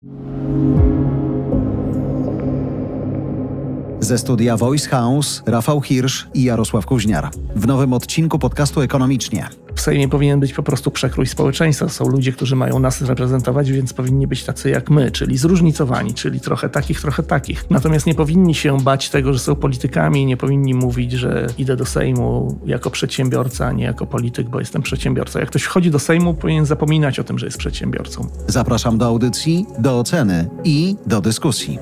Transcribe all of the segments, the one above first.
Thank you. Ze studia Voice House Rafał Hirsch i Jarosław Kuźniar. W nowym odcinku podcastu Ekonomicznie. W Sejmie powinien być po prostu przekrój społeczeństwa. Są ludzie, którzy mają nas reprezentować, więc powinni być tacy jak my, czyli zróżnicowani, czyli trochę takich, trochę takich. Natomiast nie powinni się bać tego, że są politykami, nie powinni mówić, że idę do Sejmu jako przedsiębiorca, a nie jako polityk, bo jestem przedsiębiorcą. Jak ktoś wchodzi do Sejmu, powinien zapominać o tym, że jest przedsiębiorcą. Zapraszam do audycji, do oceny i do dyskusji.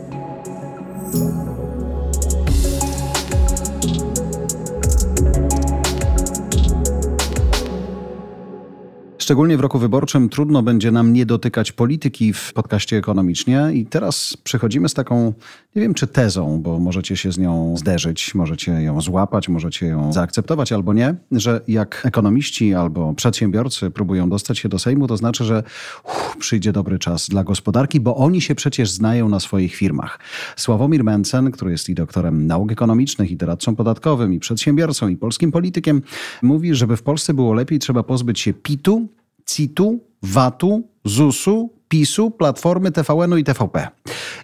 Szczególnie w roku wyborczym trudno będzie nam nie dotykać polityki w podcaście ekonomicznie. I teraz przechodzimy z taką, nie wiem czy tezą, bo możecie się z nią zderzyć, możecie ją złapać, możecie ją zaakceptować albo nie, że jak ekonomiści albo przedsiębiorcy próbują dostać się do Sejmu, to znaczy, że uff, przyjdzie dobry czas dla gospodarki, bo oni się przecież znają na swoich firmach. Sławomir Mencen, który jest i doktorem nauk ekonomicznych, i doradcą podatkowym, i przedsiębiorcą, i polskim politykiem, mówi, żeby w Polsce było lepiej, trzeba pozbyć się PIT-u, CIT-u, VAT-u, ZUS-u, PiSu, Platformy, TVN-u i TVP.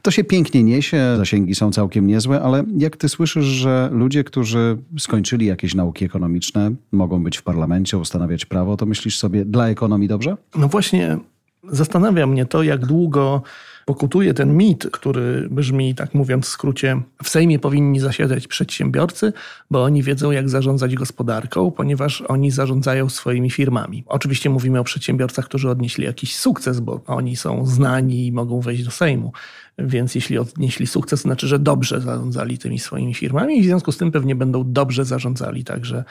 To się pięknie niesie, zasięgi są całkiem niezłe, ale jak ty słyszysz, że ludzie, którzy skończyli jakieś nauki ekonomiczne, mogą być w parlamencie, ustanawiać prawo, to myślisz sobie, dla ekonomii dobrze? No właśnie, zastanawia mnie to, jak długo pokutuje ten mit, który brzmi, tak mówiąc w skrócie, w Sejmie powinni zasiadać przedsiębiorcy, bo oni wiedzą, jak zarządzać gospodarką, ponieważ oni zarządzają swoimi firmami. Oczywiście mówimy o przedsiębiorcach, którzy odnieśli jakiś sukces, bo oni są znani i mogą wejść do Sejmu. Więc jeśli odnieśli sukces, znaczy, że dobrze zarządzali tymi swoimi firmami i w związku z tym pewnie będą dobrze zarządzali także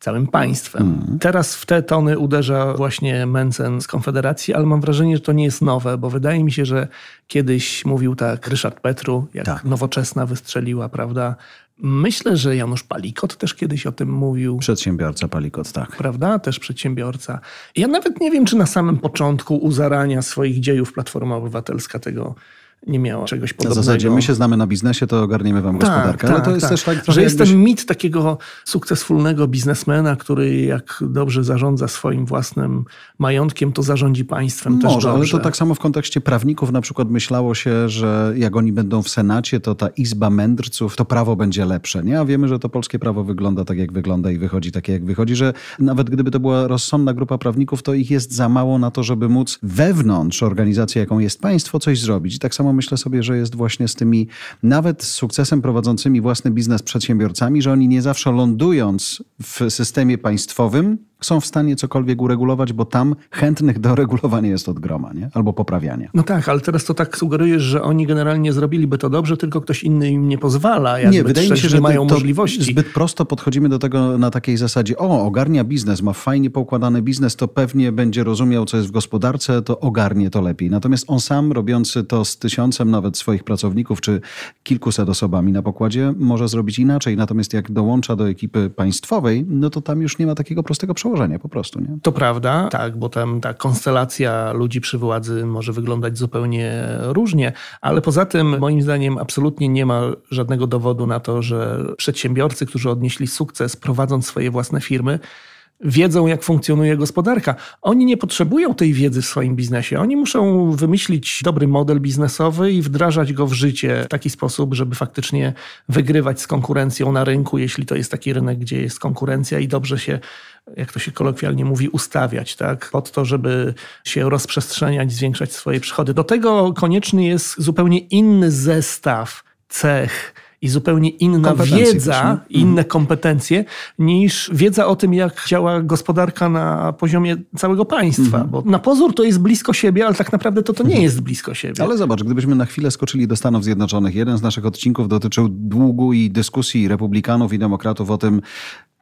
całym państwem. Mm. Teraz w te tony uderza właśnie Mencen z Konfederacji, ale mam wrażenie, że to nie jest nowe, bo wydaje mi się, że kiedyś mówił tak Ryszard Petru, jak tak. nowoczesna wystrzeliła, prawda? Myślę, że Janusz Palikot też kiedyś o tym mówił. Przedsiębiorca Palikot, tak. Prawda? Też przedsiębiorca. Ja nawet nie wiem, czy na samym początku u zarania swoich dziejów Platforma Obywatelska tego nie miała czegoś podobnego. Na zasadzie my się znamy na biznesie, to ogarniemy wam tak, gospodarkę. Ale tak, to jest tak. też tak Że jest jakbyś... ten mit takiego sukcesfulnego biznesmena, który jak dobrze zarządza swoim własnym majątkiem, to zarządzi państwem Może, też dobrze. ale to tak samo w kontekście prawników na przykład myślało się, że jak oni będą w Senacie, to ta Izba Mędrców, to prawo będzie lepsze. Nie? A wiemy, że to polskie prawo wygląda tak, jak wygląda i wychodzi takie, jak wychodzi, że nawet gdyby to była rozsądna grupa prawników, to ich jest za mało na to, żeby móc wewnątrz organizacji, jaką jest państwo, coś zrobić. I tak samo myślę sobie, że jest właśnie z tymi nawet z sukcesem prowadzącymi własny biznes przedsiębiorcami, że oni nie zawsze lądując w systemie państwowym, są w stanie cokolwiek uregulować, bo tam chętnych do regulowania jest od groma, nie? albo poprawiania. No tak, ale teraz to tak sugerujesz, że oni generalnie zrobiliby to dobrze, tylko ktoś inny im nie pozwala. nie, wydaje mi się, że mają możliwości. Zbyt prosto podchodzimy do tego na takiej zasadzie, o, ogarnia biznes, ma fajnie poukładany biznes, to pewnie będzie rozumiał, co jest w gospodarce, to ogarnie to lepiej. Natomiast on sam, robiący to z tysiącem nawet swoich pracowników, czy kilkuset osobami na pokładzie, może zrobić inaczej. Natomiast jak dołącza do ekipy państwowej, no to tam już nie ma takiego prostego przełożenia przełożenie po prostu. Nie? To prawda, tak, bo tam ta konstelacja ludzi przy władzy może wyglądać zupełnie różnie, ale poza tym moim zdaniem absolutnie nie ma żadnego dowodu na to, że przedsiębiorcy, którzy odnieśli sukces prowadząc swoje własne firmy, wiedzą, jak funkcjonuje gospodarka. Oni nie potrzebują tej wiedzy w swoim biznesie. Oni muszą wymyślić dobry model biznesowy i wdrażać go w życie w taki sposób, żeby faktycznie wygrywać z konkurencją na rynku, jeśli to jest taki rynek, gdzie jest konkurencja i dobrze się jak to się kolokwialnie mówi, ustawiać, tak? Pod to, żeby się rozprzestrzeniać, zwiększać swoje przychody. Do tego konieczny jest zupełnie inny zestaw cech, i zupełnie inna wiedza, też, inne mhm. kompetencje niż wiedza o tym, jak działa gospodarka na poziomie całego państwa. Mhm. Bo na pozór to jest blisko siebie, ale tak naprawdę to, to nie mhm. jest blisko siebie. Ale zobacz, gdybyśmy na chwilę skoczyli do Stanów Zjednoczonych, jeden z naszych odcinków dotyczył długu i dyskusji republikanów i demokratów o tym,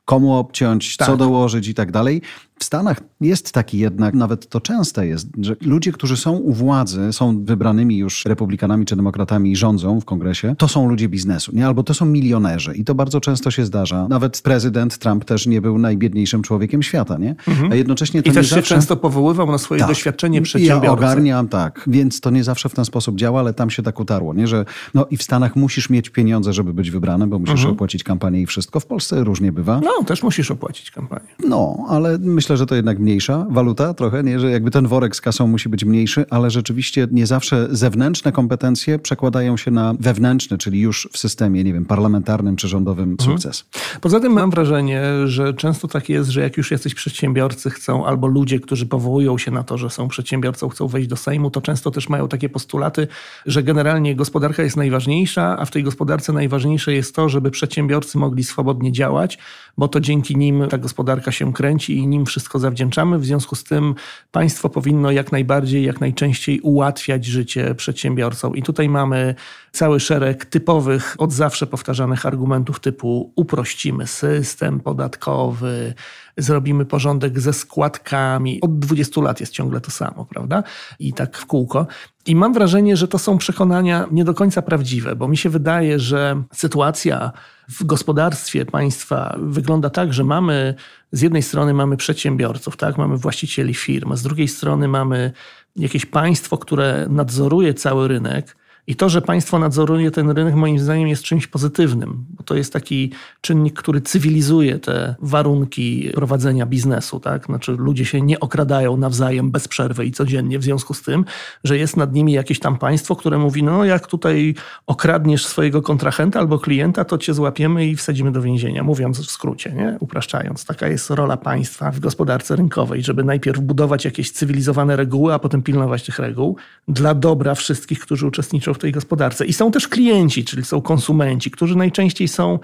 komu obciąć, tak. co dołożyć i tak dalej. W Stanach jest taki jednak, nawet to częste jest, że ludzie, którzy są u władzy, są wybranymi już republikanami czy demokratami i rządzą w kongresie, to są ludzie biznesu, nie? albo to są milionerzy. I to bardzo często się zdarza. Nawet prezydent Trump też nie był najbiedniejszym człowiekiem świata, nie? Mhm. A jednocześnie to I też zawsze... się często powoływał na swoje tak. doświadczenie przedsiębiorcy. Ja ogarniam, tak. Więc to nie zawsze w ten sposób działa, ale tam się tak utarło, nie? Że no i w Stanach musisz mieć pieniądze, żeby być wybrany, bo musisz mhm. opłacić kampanię i wszystko. W Polsce różnie bywa. No, też musisz opłacić kampanię. No, ale myślę, myślę, że to jednak mniejsza waluta trochę, nie? że jakby ten worek z kasą musi być mniejszy, ale rzeczywiście nie zawsze zewnętrzne kompetencje przekładają się na wewnętrzny, czyli już w systemie, nie wiem, parlamentarnym czy rządowym mhm. sukces. Poza tym mam wrażenie, że często tak jest, że jak już jesteś przedsiębiorcy, chcą albo ludzie, którzy powołują się na to, że są przedsiębiorcą, chcą wejść do Sejmu, to często też mają takie postulaty, że generalnie gospodarka jest najważniejsza, a w tej gospodarce najważniejsze jest to, żeby przedsiębiorcy mogli swobodnie działać, bo to dzięki nim ta gospodarka się kręci i nim wszystko zawdzięczamy. W związku z tym państwo powinno jak najbardziej, jak najczęściej ułatwiać życie przedsiębiorcom. I tutaj mamy cały szereg typowych, od zawsze powtarzanych argumentów typu uprościmy system podatkowy, zrobimy porządek ze składkami. Od 20 lat jest ciągle to samo, prawda? I tak w kółko. I mam wrażenie, że to są przekonania nie do końca prawdziwe, bo mi się wydaje, że sytuacja w gospodarstwie państwa wygląda tak, że mamy z jednej strony mamy przedsiębiorców, tak, mamy właścicieli firm, a z drugiej strony mamy jakieś państwo, które nadzoruje cały rynek i to, że państwo nadzoruje ten rynek, moim zdaniem jest czymś pozytywnym, bo to jest taki czynnik, który cywilizuje te warunki prowadzenia biznesu. Tak? Znaczy, ludzie się nie okradają nawzajem bez przerwy i codziennie, w związku z tym, że jest nad nimi jakieś tam państwo, które mówi: No, jak tutaj okradniesz swojego kontrahenta albo klienta, to cię złapiemy i wsadzimy do więzienia. Mówiąc w skrócie, nie? upraszczając. Taka jest rola państwa w gospodarce rynkowej, żeby najpierw budować jakieś cywilizowane reguły, a potem pilnować tych reguł dla dobra wszystkich, którzy uczestniczą w tej gospodarce. I są też klienci, czyli są konsumenci, którzy najczęściej są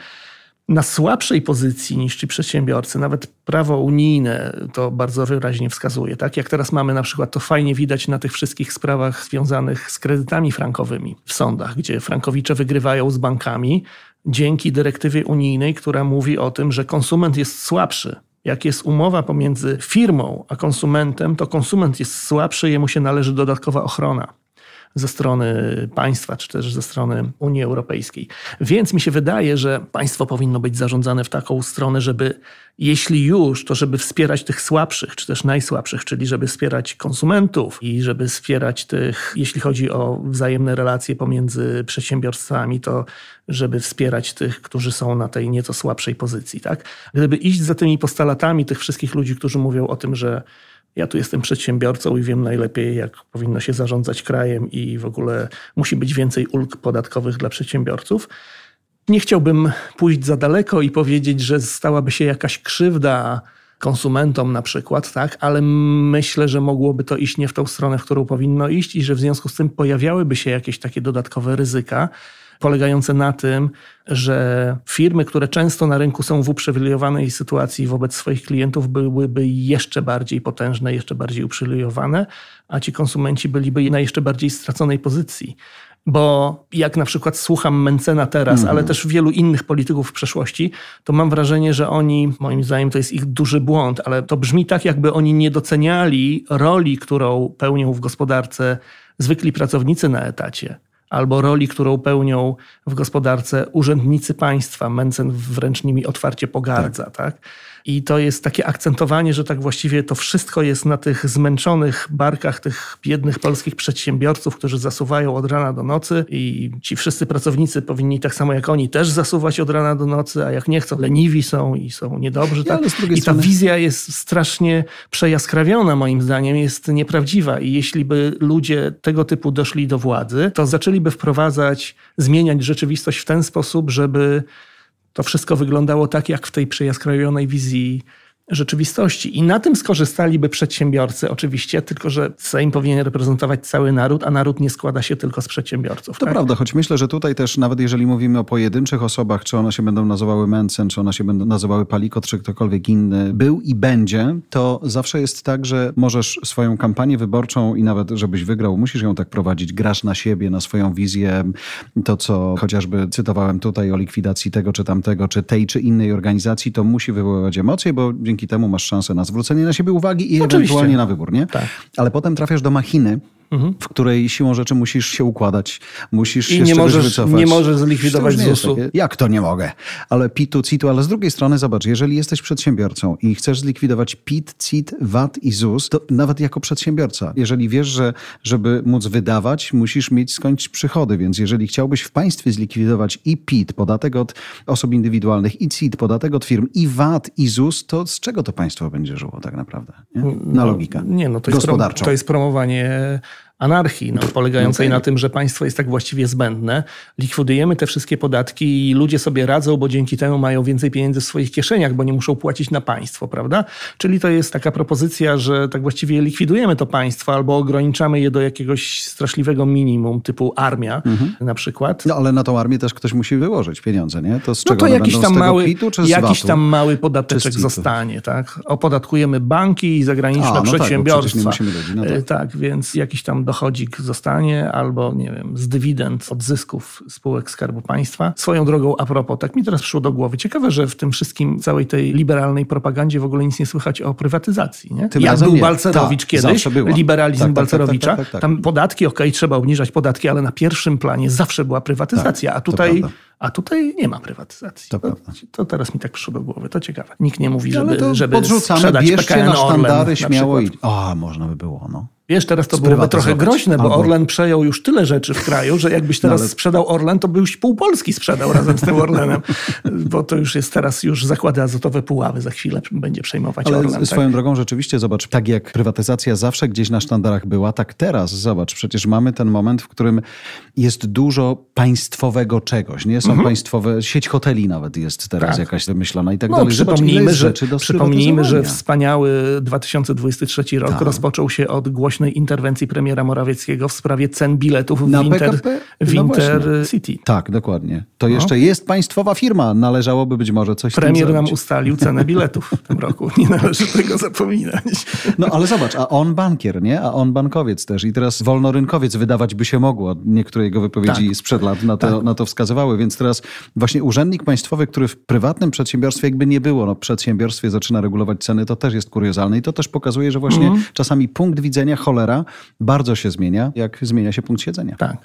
na słabszej pozycji niż ci przedsiębiorcy. Nawet prawo unijne to bardzo wyraźnie wskazuje. Tak? Jak teraz mamy na przykład, to fajnie widać na tych wszystkich sprawach związanych z kredytami frankowymi w sądach, gdzie frankowicze wygrywają z bankami dzięki dyrektywie unijnej, która mówi o tym, że konsument jest słabszy. Jak jest umowa pomiędzy firmą a konsumentem, to konsument jest słabszy, jemu się należy dodatkowa ochrona ze strony państwa, czy też ze strony Unii Europejskiej. Więc mi się wydaje, że państwo powinno być zarządzane w taką stronę, żeby jeśli już, to żeby wspierać tych słabszych, czy też najsłabszych, czyli żeby wspierać konsumentów i żeby wspierać tych, jeśli chodzi o wzajemne relacje pomiędzy przedsiębiorstwami, to żeby wspierać tych, którzy są na tej nieco słabszej pozycji. Tak? Gdyby iść za tymi postulatami tych wszystkich ludzi, którzy mówią o tym, że ja tu jestem przedsiębiorcą i wiem najlepiej, jak powinno się zarządzać krajem i w ogóle musi być więcej ulg podatkowych dla przedsiębiorców. Nie chciałbym pójść za daleko i powiedzieć, że stałaby się jakaś krzywda konsumentom na przykład, tak, ale myślę, że mogłoby to iść nie w tą stronę, w którą powinno iść i że w związku z tym pojawiałyby się jakieś takie dodatkowe ryzyka polegające na tym, że firmy, które często na rynku są w uprzywilejowanej sytuacji wobec swoich klientów, byłyby jeszcze bardziej potężne, jeszcze bardziej uprzywilejowane, a ci konsumenci byliby na jeszcze bardziej straconej pozycji. Bo jak na przykład słucham Mencena teraz, mm. ale też wielu innych polityków w przeszłości, to mam wrażenie, że oni, moim zdaniem to jest ich duży błąd, ale to brzmi tak, jakby oni nie doceniali roli, którą pełnią w gospodarce zwykli pracownicy na etacie albo roli, którą pełnią w gospodarce urzędnicy państwa. Mencen wręcz nimi otwarcie pogardza. Tak. tak? I to jest takie akcentowanie, że tak właściwie to wszystko jest na tych zmęczonych barkach tych biednych polskich przedsiębiorców, którzy zasuwają od rana do nocy i ci wszyscy pracownicy powinni tak samo jak oni też zasuwać od rana do nocy, a jak nie chcą, leniwi są i są niedobrzy. Tak? I ta wizja jest strasznie przejaskrawiona moim zdaniem, jest nieprawdziwa i jeśli by ludzie tego typu doszli do władzy, to zaczęliby wprowadzać, zmieniać rzeczywistość w ten sposób, żeby to wszystko wyglądało tak, jak w tej przejaskrajonej wizji rzeczywistości. I na tym skorzystaliby przedsiębiorcy oczywiście, tylko że Sejm powinien reprezentować cały naród, a naród nie składa się tylko z przedsiębiorców. To tak? prawda, choć myślę, że tutaj też nawet jeżeli mówimy o pojedynczych osobach, czy one się będą nazywały Mencen, czy one się będą nazywały Palikot, czy ktokolwiek inny był i będzie, to zawsze jest tak, że możesz swoją kampanię wyborczą i nawet żebyś wygrał, musisz ją tak prowadzić, grasz na siebie, na swoją wizję, to co chociażby cytowałem tutaj o likwidacji tego czy tamtego, czy tej czy innej organizacji, to musi wywoływać emocje, bo dzięki dzięki temu masz szansę na zwrócenie na siebie uwagi i Oczywiście. ewentualnie na wybór, nie? Tak. Ale potem trafiasz do machiny, mhm. w której siłą rzeczy musisz się układać, musisz I się nie możesz, wycofać. nie możesz zlikwidować ZUS-u. Jak to nie mogę? Ale PIT-u, CIT-u, ale z drugiej strony zobacz, jeżeli jesteś przedsiębiorcą i chcesz zlikwidować PIT, CIT, VAT i ZUS, to nawet jako przedsiębiorca, jeżeli wiesz, że żeby móc wydawać, musisz mieć skądś przychody, więc jeżeli chciałbyś w państwie zlikwidować i PIT, podatek od osób indywidualnych, i CIT, podatek od firm, i VAT, i ZUS, to z czego to państwo będzie żyło tak naprawdę? Nie? Na no, logikę. Nie, no to jest, prom to jest promowanie anarchii, no, polegającej okay. na tym, że państwo jest tak właściwie zbędne. Likwidujemy te wszystkie podatki i ludzie sobie radzą, bo dzięki temu mają więcej pieniędzy w swoich kieszeniach, bo nie muszą płacić na państwo, prawda? Czyli to jest taka propozycja, że tak właściwie likwidujemy to państwo albo ograniczamy je do jakiegoś straszliwego minimum, typu armia mhm. na przykład. No ale na tą armię też ktoś musi wyłożyć pieniądze, nie? To z czego no to jakiś tam mały, PIT-u, jakiś tam mały podateczek zostanie, tak? Opodatkujemy banki i zagraniczne A, no przedsiębiorstwa. Tak, ludzi, no tak. tak, więc jakiś tam dochodzik zostanie, albo nie wiem, z dywidend, od zysków spółek Skarbu Państwa. Swoją drogą, a propos, tak mi teraz przyszło do głowy, ciekawe, że w tym wszystkim, całej tej liberalnej propagandzie w ogóle nic nie słychać o prywatyzacji. Nie? Tym Jak był nie. Balcerowicz Ta, kiedyś, liberalizm tak, tak, tak Balcerowicza, tak, tak, tak, tam podatki, okej, okay, trzeba obniżać podatki, ale na pierwszym planie zawsze była prywatyzacja, a tutaj a tutaj nie ma prywatyzacji. To, to, to, teraz mi tak przyszło do głowy. To ciekawe. Nikt nie mówi, żeby, żeby podrzucamy, sprzedać bierzcie PKN na sztandary Orlen, śmiało i... A, można by było, no. Wiesz, teraz to byłoby trochę groźne, bo Albo... Orlen przejął już tyle rzeczy w kraju, że jakbyś teraz no, ale... sprzedał Orlen, to byś pół Polski sprzedał razem z tym Orlenem, bo to już jest teraz już zakłady azotowe Puławy za chwilę będzie przejmować ale Orlen. Swoją tak? drogą rzeczywiście, zobacz, tak jak prywatyzacja zawsze gdzieś na sztandarach była, tak teraz, zobacz, przecież mamy ten moment, w którym jest dużo państwowego czegoś, nie? Są mhm. państwowe, sieć hoteli nawet jest teraz tak. jakaś wymyślona i tak no, dalej. Przypomnijmy, że, przypomnijmy, że wspaniały 2023 rok tak. rozpoczął się od głośnej interwencji premiera Morawieckiego w sprawie cen biletów w, Inter, w no Intercity. Tak, dokładnie. To no. jeszcze jest państwowa firma. Należałoby być może coś Premier nam ustalił cenę biletów w tym roku. Nie należy tego zapominać. No ale zobacz, a on bankier, nie? A on bankowiec też. I teraz wolnorynkowiec wydawać by się mogło. Niektóre jego wypowiedzi tak. sprzed lat na to, tak. na to wskazywały. Więc teraz właśnie urzędnik państwowy, który w prywatnym przedsiębiorstwie jakby nie było, no przedsiębiorstwie zaczyna regulować ceny, to też jest kuriozalne. I to też pokazuje, że właśnie mm. czasami punkt widzenia cholera bardzo się zmienia, jak zmienia się punkt siedzenia. Tak.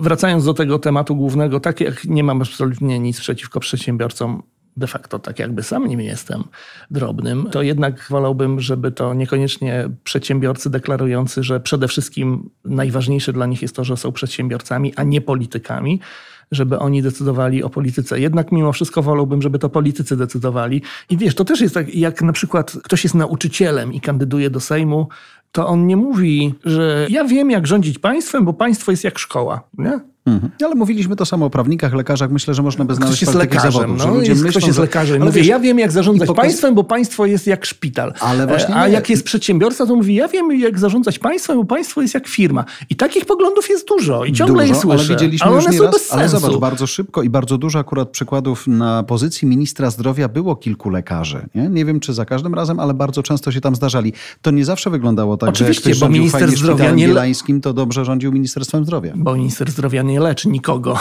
Wracając do tego tematu głównego, tak jak nie mam absolutnie nic przeciwko przedsiębiorcom, de facto tak jakby sam nim jestem drobnym, to jednak wolałbym, żeby to niekoniecznie przedsiębiorcy deklarujący, że przede wszystkim najważniejsze dla nich jest to, że są przedsiębiorcami, a nie politykami, żeby oni decydowali o polityce. Jednak mimo wszystko wolałbym, żeby to politycy decydowali. I wiesz, to też jest tak, jak na przykład ktoś jest nauczycielem i kandyduje do Sejmu, to on nie mówi, że ja wiem, jak rządzić państwem, bo państwo jest jak szkoła. Nie? Mhm. Ale mówiliśmy to samo o prawnikach, lekarzach. Myślę, że można by znaleźć ktoś jest lekarzem, zawodów, no, ludzie jest, myślą, ktoś jest lekarzem. Mówię, wiesz, ja wiem, jak zarządzać pokaz... państwem, bo państwo jest jak szpital. Ale właśnie A nie. jak jest przedsiębiorca, to mówi, ja wiem, jak zarządzać państwem, bo państwo jest jak firma. I takich poglądów jest dużo i ciągle dużo, je słyszę. Ale widzieliśmy ale one już są raz, bez sensu. Ale zobacz, bardzo szybko i bardzo dużo akurat przykładów na pozycji ministra zdrowia było kilku lekarzy. Nie, nie wiem, czy za każdym razem, ale bardzo często się tam zdarzali. To nie zawsze wyglądało tak, Oczywiście, że bo minister zdrowia nie to dobrze rządził Ministerstwem Zdrowia. Bo minister zdrowia nie leczy nikogo.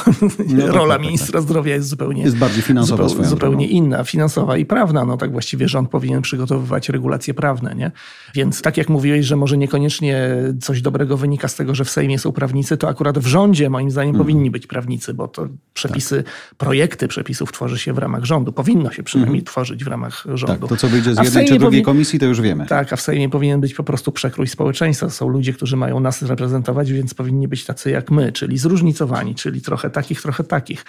No, rola tak, tak, ministra tak. zdrowia jest zupełnie, jest bardziej finansowa zupełnie, zupełnie inna, finansowa i prawna. No tak właściwie rząd powinien przygotowywać regulacje prawne. Nie? Więc tak jak mówiłeś, że może niekoniecznie coś dobrego wynika z tego, że w Sejmie są prawnicy, to akurat w rządzie moim zdaniem mm. powinni być prawnicy, bo to przepisy, tak. projekty przepisów tworzy się w ramach rządu. Powinno się przynajmniej mm. tworzyć w ramach rządu. Tak, to co wyjdzie z jednej czy drugiej komisji, to już wiemy. Tak, a w Sejmie powinien być po prostu przekrój społeczeństwa. Są ludzie, którzy mają nas reprezentować, więc powinni być tacy jak my, czyli zróżnicowani, czyli trochę takich, trochę takich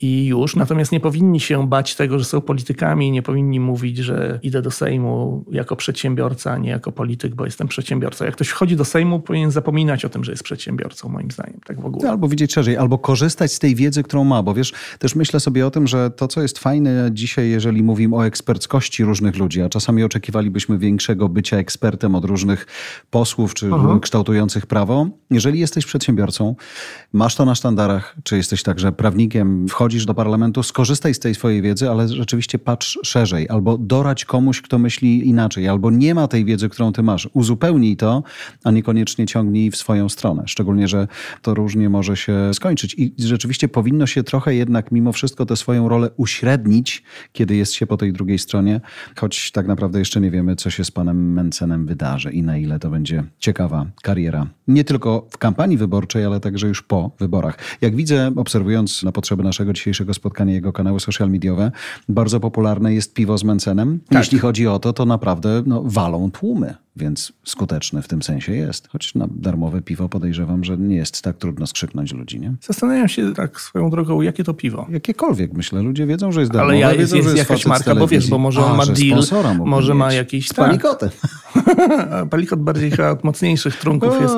i już. Natomiast nie powinni się bać tego, że są politykami, nie powinni mówić, że idę do Sejmu jako przedsiębiorca, a nie jako polityk, bo jestem przedsiębiorcą. Jak ktoś wchodzi do Sejmu, powinien zapominać o tym, że jest przedsiębiorcą, moim zdaniem, tak w ogóle. Albo widzieć szerzej, albo korzystać z tej wiedzy, którą ma, bo wiesz, też myślę sobie o tym, że to, co jest fajne dzisiaj, jeżeli mówimy o eksperckości różnych ludzi, a czasami oczekiwalibyśmy większego bycia ekspertem od różnych posłów czy Aha. kształtujących prawo, jeżeli jesteś przedsiębiorcą, masz to na sztandarach, czy jesteś także prawnikiem, wchodzisz wchodzisz do parlamentu, skorzystaj z tej swojej wiedzy, ale rzeczywiście patrz szerzej, albo dorać komuś, kto myśli inaczej, albo nie ma tej wiedzy, którą ty masz. Uzupełnij to, a niekoniecznie ciągnij w swoją stronę. Szczególnie, że to różnie może się skończyć. I rzeczywiście powinno się trochę jednak mimo wszystko tę swoją rolę uśrednić, kiedy jest się po tej drugiej stronie, choć tak naprawdę jeszcze nie wiemy, co się z panem Mencenem wydarzy i na ile to będzie ciekawa kariera. Nie tylko w kampanii wyborczej, ale także już po wyborach. Jak widzę, obserwując na potrzeby naszego dzisiejszego spotkania jego kanały social mediowe, bardzo popularne jest piwo z Mencenem. Tak. Jeśli chodzi o to, to naprawdę no, walą tłumy więc skuteczny w tym sensie jest. Choć na darmowe piwo podejrzewam, że nie jest tak trudno skrzyknąć ludzi, nie? Zastanawiam się tak swoją drogą, jakie to piwo? Jakiekolwiek, myślę. Ludzie wiedzą, że jest darmowe. Ale ja, wiedzą, jest, że jest jakaś marka, bo wiesz, bo może A, on ma deal, może ma jakiś... Z palikotem. Palikot bardziej chyba od mocniejszych trunków o. jest.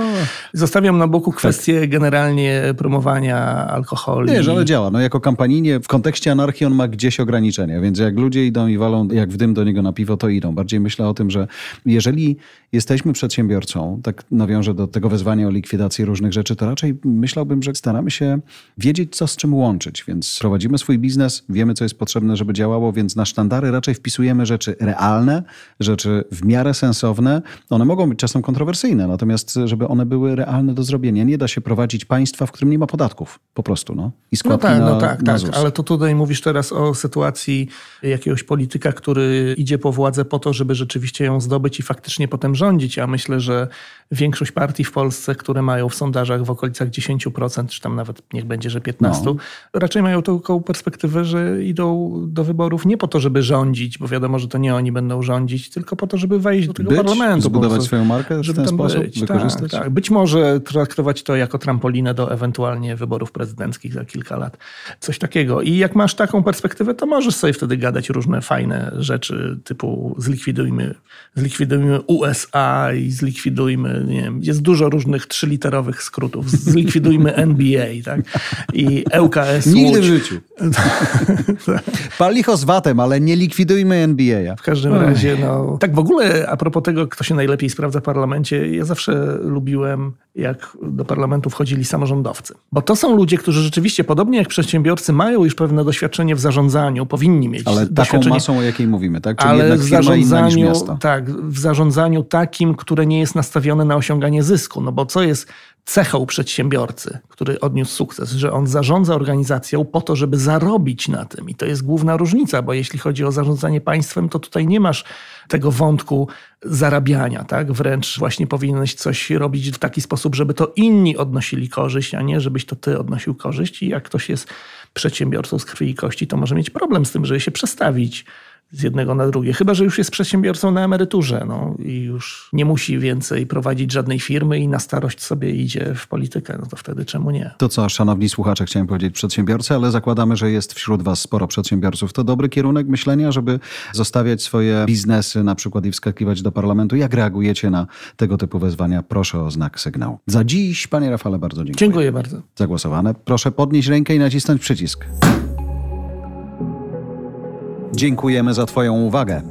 Zostawiam na boku kwestię tak. generalnie promowania alkoholu. Nie, że ale działa. No jako kampanijnie w kontekście anarchii on ma gdzieś ograniczenia, więc jak ludzie idą i walą jak w dym do niego na piwo, to idą. Bardziej myślę o tym, że jeżeli jesteśmy przedsiębiorcą, tak nawiążę do tego wezwania o likwidację różnych rzeczy, to raczej myślałbym, że staramy się wiedzieć, co z czym łączyć. Więc prowadzimy swój biznes, wiemy, co jest potrzebne, żeby działało, więc na sztandary raczej wpisujemy rzeczy realne, rzeczy w miarę sensowne. One mogą być czasem kontrowersyjne, natomiast żeby one były realne do zrobienia. Nie da się prowadzić państwa, w którym nie ma podatków. Po prostu, no. I składki no tak, na, no tak, tak. Ale to tutaj mówisz teraz o sytuacji jakiegoś polityka, który idzie po władzę po to, żeby rzeczywiście ją zdobyć i faktycznie potem rządzić. Ja myślę, że większość partii w Polsce, które mają w sondażach w okolicach 10%, czy tam nawet niech będzie, że 15%, no. raczej mają taką perspektywę, że idą do wyborów nie po to, żeby rządzić, bo wiadomo, że to nie oni będą rządzić, tylko po to, żeby wejść do tego być, parlamentu. Zbudować swoją markę żeby w ten sposób, być, wykorzystać? Tak, tak. Być może traktować to jako trampolinę do ewentualnie wyborów prezydenckich za kilka lat. Coś takiego. I jak masz taką perspektywę, to możesz sobie wtedy gadać różne fajne rzeczy, typu zlikwidujmy, zlikwidujmy USA i zlikwidujmy, nie wiem, jest dużo różnych trzyliterowych skrótów. Zlikwidujmy NBA, tak? I ŁKS Nigdy Łódź. w życiu. Pal licho z watem, ale nie likwidujmy NBA. W każdym razie, no... Tak w ogóle a propos tego, kto się najlepiej sprawdza w parlamencie, ja zawsze lubiłem, jak do parlamentu wchodzili samorządowcy. Bo to są ludzie, którzy rzeczywiście, podobnie jak przedsiębiorcy, mają już pewne doświadczenie w zarządzaniu, powinni mieć. Ale taką masą, o jakiej mówimy, tak? Czyli ale w zarządzaniu, tak, w zarządzaniu takim, które nie jest nastawione na osiąganie zysku. No bo co jest cechą przedsiębiorcy, który odniósł sukces, że on zarządza organizacją po to, żeby zarobić na tym. I to jest główna różnica, bo jeśli chodzi o zarządzanie państwem, to tutaj nie masz tego wątku zarabiania, tak? Wręcz właśnie powinieneś coś robić w taki sposób, żeby to inni odnosili korzyść, a nie żebyś to ty odnosił korzyść. I jak ktoś jest przedsiębiorcą z krwi i kości, to może mieć problem z tym, żeby się przestawić z jednego na drugie. Chyba, że już jest przedsiębiorcą na emeryturze no, i już nie musi więcej prowadzić żadnej firmy i na starość sobie idzie w politykę. No to wtedy czemu nie? To co, szanowni słuchacze, chciałem powiedzieć przedsiębiorcy, ale zakładamy, że jest wśród was sporo przedsiębiorców. To dobry kierunek myślenia, żeby zostawiać swoje biznesy na przykład i wskakiwać do parlamentu. Jak reagujecie na tego typu wezwania? Proszę o znak sygnału. Za dziś, panie Rafale, bardzo dziękuję. Dziękuję bardzo. Zagłosowane. Proszę podnieść rękę i nacisnąć przycisk. Dziękujemy za Twoją uwagę.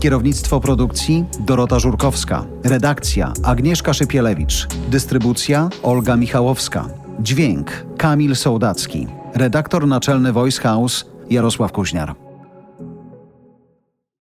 Kierownictwo produkcji Dorota Żurkowska. Redakcja Agnieszka Szypielewicz. Dystrybucja Olga Michałowska. Dźwięk Kamil Sołdacki. Redaktor naczelny Voice House Jarosław Kuźniar.